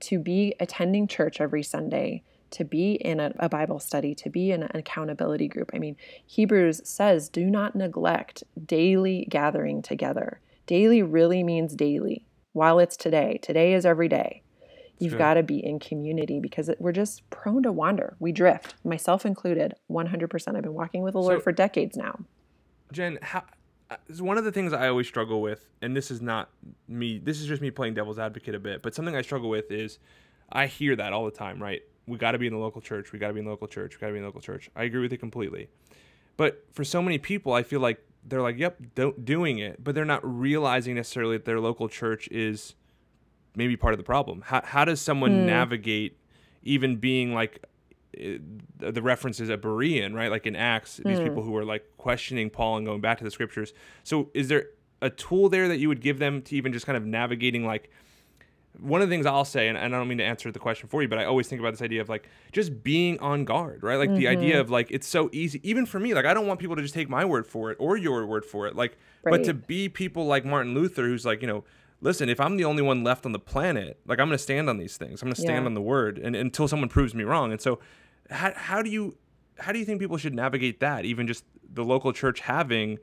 to be attending church every Sunday, to be in a, a, Bible study, to be in an accountability group. I mean, Hebrews says, do not neglect daily gathering together. Daily really means daily. While it's today, today is every day. You've got to be in community because it, we're just prone to wander. We drift, myself included, 100%. I've been walking with the Lord so, for decades now. Jen, how, uh, one of the things I always struggle with, and this is not me, this is just me playing devil's advocate a bit, but something I struggle with is I hear that all the time, right? We got to be in the local church. We got to be in the local church. We got to be in the local church. I agree with it completely. But for so many people, I feel like they're like, yep, doing it, but they're not realizing necessarily that their local church is maybe part of the problem. How how does someone mm. navigate even being like uh, the references at Berean, right? Like in Acts, these mm. people who are like questioning Paul and going back to the scriptures. So is there a tool there that you would give them to even just kind of navigating like one of the things I'll say, and, I don't mean to answer the question for you, but I always think about this idea of like just being on guard, right? Like mm-hmm. the idea mm-hmm. of like it's so easy, even for me. Like I don't want people to just take my word for it or your word for it. Like, right. but to be people like Martin Luther, who's like, you know, listen, if I'm the only one left on the planet, like I'm going to stand on these things. I'm going to stand yeah. on the word and, until someone proves me wrong. And so how, how do you how do you think people should navigate that? Even just the local church having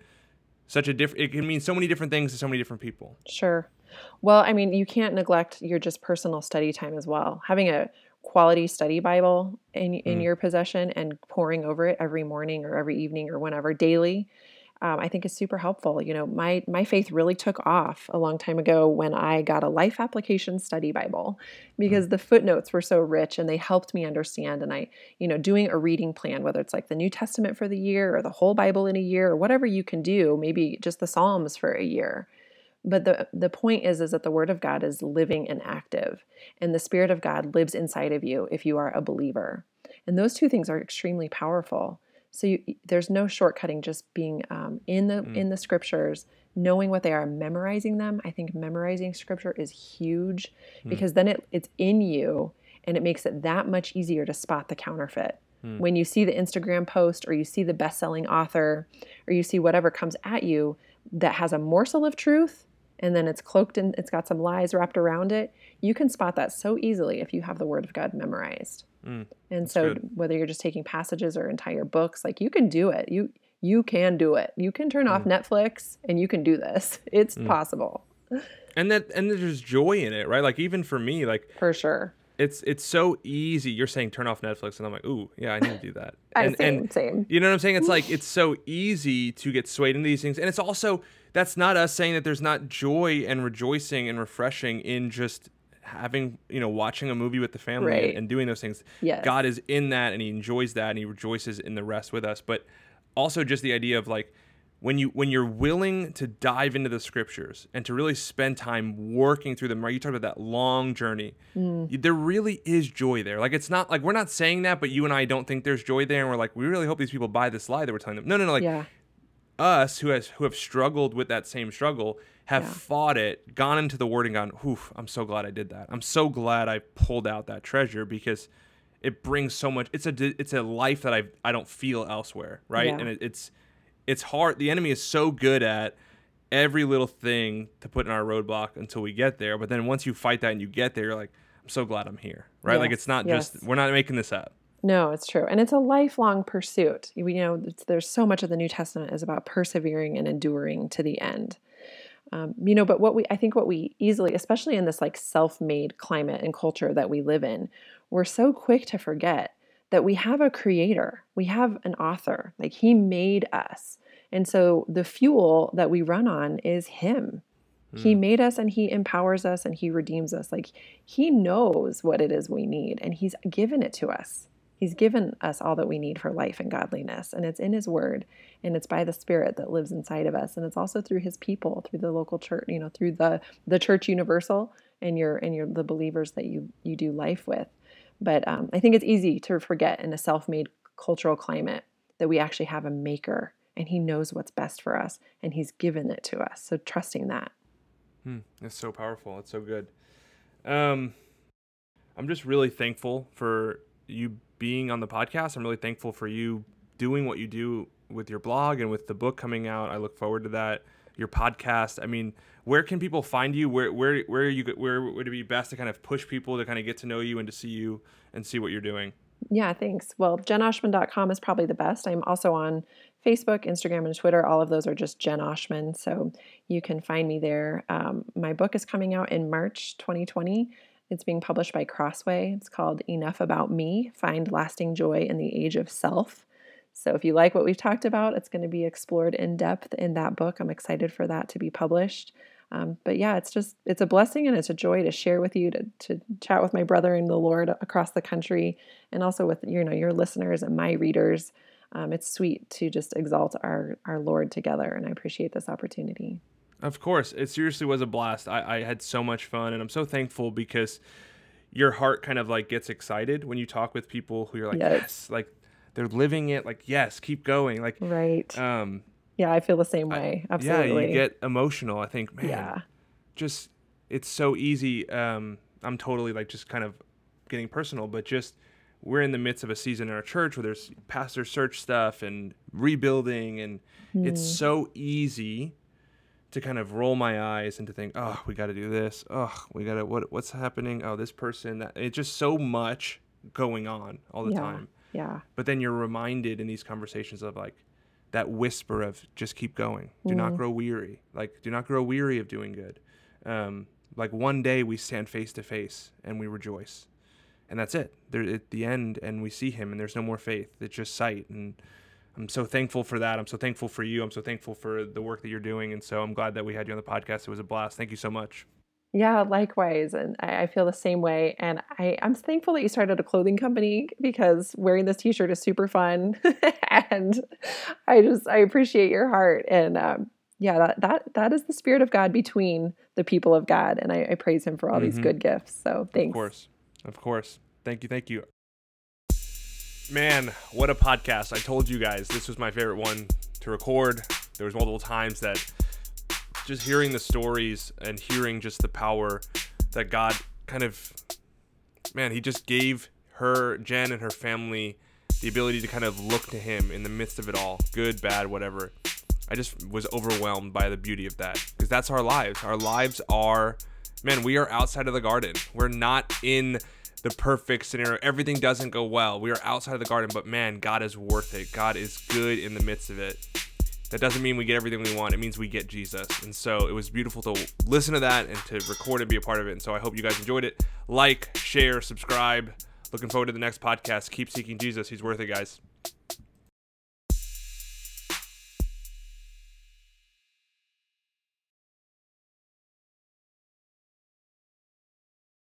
such a different it can mean so many different things to so many different people. Sure. Well, I mean, you can't neglect your just personal study time as well. Having a quality study Bible in in mm. your possession and poring over it every morning or every evening or whenever daily um, I think is super helpful. You know, my my faith really took off a long time ago when I got a life application study Bible because mm. the footnotes were so rich and they helped me understand. And I, you know, doing a reading plan, whether it's like the New Testament for the year or the whole Bible in a year or whatever you can do, maybe just the Psalms for a year. But the the point is is that the word of God is living and active and the spirit of God lives inside of you if you are a believer. And those two things are extremely powerful. So you, there's no shortcutting. Just being um, in the mm. in the scriptures, knowing what they are, memorizing them. I think memorizing scripture is huge mm. because then it, it's in you, and it makes it that much easier to spot the counterfeit. Mm. When you see the Instagram post, or you see the best-selling author, or you see whatever comes at you that has a morsel of truth, and then it's cloaked and it's got some lies wrapped around it, you can spot that so easily if you have the Word of God memorized. Mm, and so good. whether you're just taking passages or entire books, like you can do it. You you can do it. You can turn mm. off Netflix and you can do this. It's mm. possible. And that and there's joy in it, right? Like even for me, like for sure. It's it's so easy. You're saying turn off Netflix, and I'm like, ooh, yeah, I need to do that. and, same, and same. You know what I'm saying? It's like it's so easy to get swayed into these things, and it's also that's not us saying that there's not joy and rejoicing and refreshing in just having you know watching a movie with the family right. and, and, doing those things yes. god is in that and he enjoys that and he rejoices in the rest with us but also just the idea of like when you when you're willing to dive into the scriptures and to really spend time working through them right you talked about that long journey Mm. there really is joy there like it's not like we're not saying that but you and i don't think there's joy there and we're like we really hope these people buy this lie that we're telling them no no no like yeah. Us who has who have struggled with that same struggle have Yeah. fought it gone into the word and gone oof i'm so glad i did that i'm so glad i pulled out that treasure because it brings so much it's a it's a life that i i don't feel elsewhere right Yeah. and it, it's it's hard the enemy is so good at every little thing to put in our roadblock until we get there but then once you fight that and you get there you're like i'm so glad i'm here right like it's not yes. just we're not making this up No, it's true. And it's a lifelong pursuit. You know, there's so much of the New Testament is about persevering and enduring to the end. Um, you know, but what we, I think what we easily, especially in this like self made climate and culture that we live in, we're so quick to forget that we have a creator, we have an author, like he made us. And so the fuel that we run on is him. He made us and he empowers us and he redeems us. Like he knows what it is we need and he's given it to us. He's given us all that we need for life and godliness. And it's in his word and it's by the spirit that lives inside of us. And it's also through his people, through the local church, you know, through the the church universal and your and your the believers that you you do life with. But um, I think it's easy to forget in a self-made cultural climate that we actually have a maker and he knows what's best for us and he's given it to us. So trusting that. Hmm, it's so powerful. It's so good. Um, I'm just really thankful for you being on the podcast. I'm really thankful for you doing what you do with your blog and with the book coming out. I look forward to that. Your podcast. I mean, where can people find you? Where where where are you? Where would it be best to kind of push people to kind of get to know you and to see you and see what you're doing? Yeah, thanks. Well, jenoshman.com is probably the best. I'm also on Facebook, Instagram, and Twitter. All of those are just Jen Oshman. So you can find me there. Um, my book is coming out in March 2020. It's being published by Crossway. It's called Enough About Me Find Lasting Joy in the Age of Self. So if you like what we've talked about, it's going to be explored in depth in that book. I'm excited for that to be published. Um, but yeah, it's just it's a blessing and it's a joy to share with you to to chat with my brother in the Lord across the country, and also with you know your listeners and my readers. Um, it's sweet to just exalt our our Lord together, and I appreciate this opportunity. Of course, it seriously was a blast. I, I had so much fun, and I'm so thankful because your heart kind of like gets excited when you talk with people who you're like, Yes. yes, like they're living it. Like, yes, keep going. Like, Right? um, yeah, I feel the same way. Absolutely. yeah, you get emotional. I think, man, Yeah. just it's so easy. Um, I'm totally like just kind of getting personal, but just we're in the midst of a season in our church where there's pastor search stuff and rebuilding, and it's Hmm. so easy to kind of roll my eyes and to think, oh, we got to do this. Oh, we got to what what's happening? Oh, this person. That it's just so much going on all the yeah. time. Yeah. But then you're reminded in these conversations of like that whisper of just keep going. Do not grow weary. Like do not grow weary of doing good. Um, like one day we stand face to face and we rejoice, and that's it. There at the end, and we see Him, and there's no more faith. It's just sight, and I'm so thankful for that. I'm so thankful for you. I'm so thankful for the work that you're doing, and so I'm glad that we had you on the podcast. It was a blast. Thank you so much. Yeah, likewise. And I, I feel the same way. And I, I'm thankful that you started a clothing company because wearing this t shirt is super fun. and I just, I appreciate your heart. And um, yeah, that, that, that is the spirit of God between the people of God. And I, I praise him for all these Mhm. good gifts. So thanks. Of course. Of course. Thank you. Thank you. Man, what a podcast. I told you guys this was my favorite one to record. There was multiple times that just hearing the stories and hearing just the power that God kind of man, he just gave her Jen and her family the ability to kind of look to him in the midst of it all, good, bad, whatever. I just was overwhelmed by the beauty of that because that's our lives. Our lives are, man, we are outside of the garden. We're not in the perfect scenario. Everything doesn't go well. We are outside of the garden, but man, God is worth it. God is good in the midst of it. That doesn't mean we get everything we want. It means we get Jesus. And so it was beautiful to listen to that and to record and be a part of it. And so I hope you guys enjoyed it. Like, share, subscribe. Looking forward to the next podcast. Keep seeking Jesus. He's worth it, guys.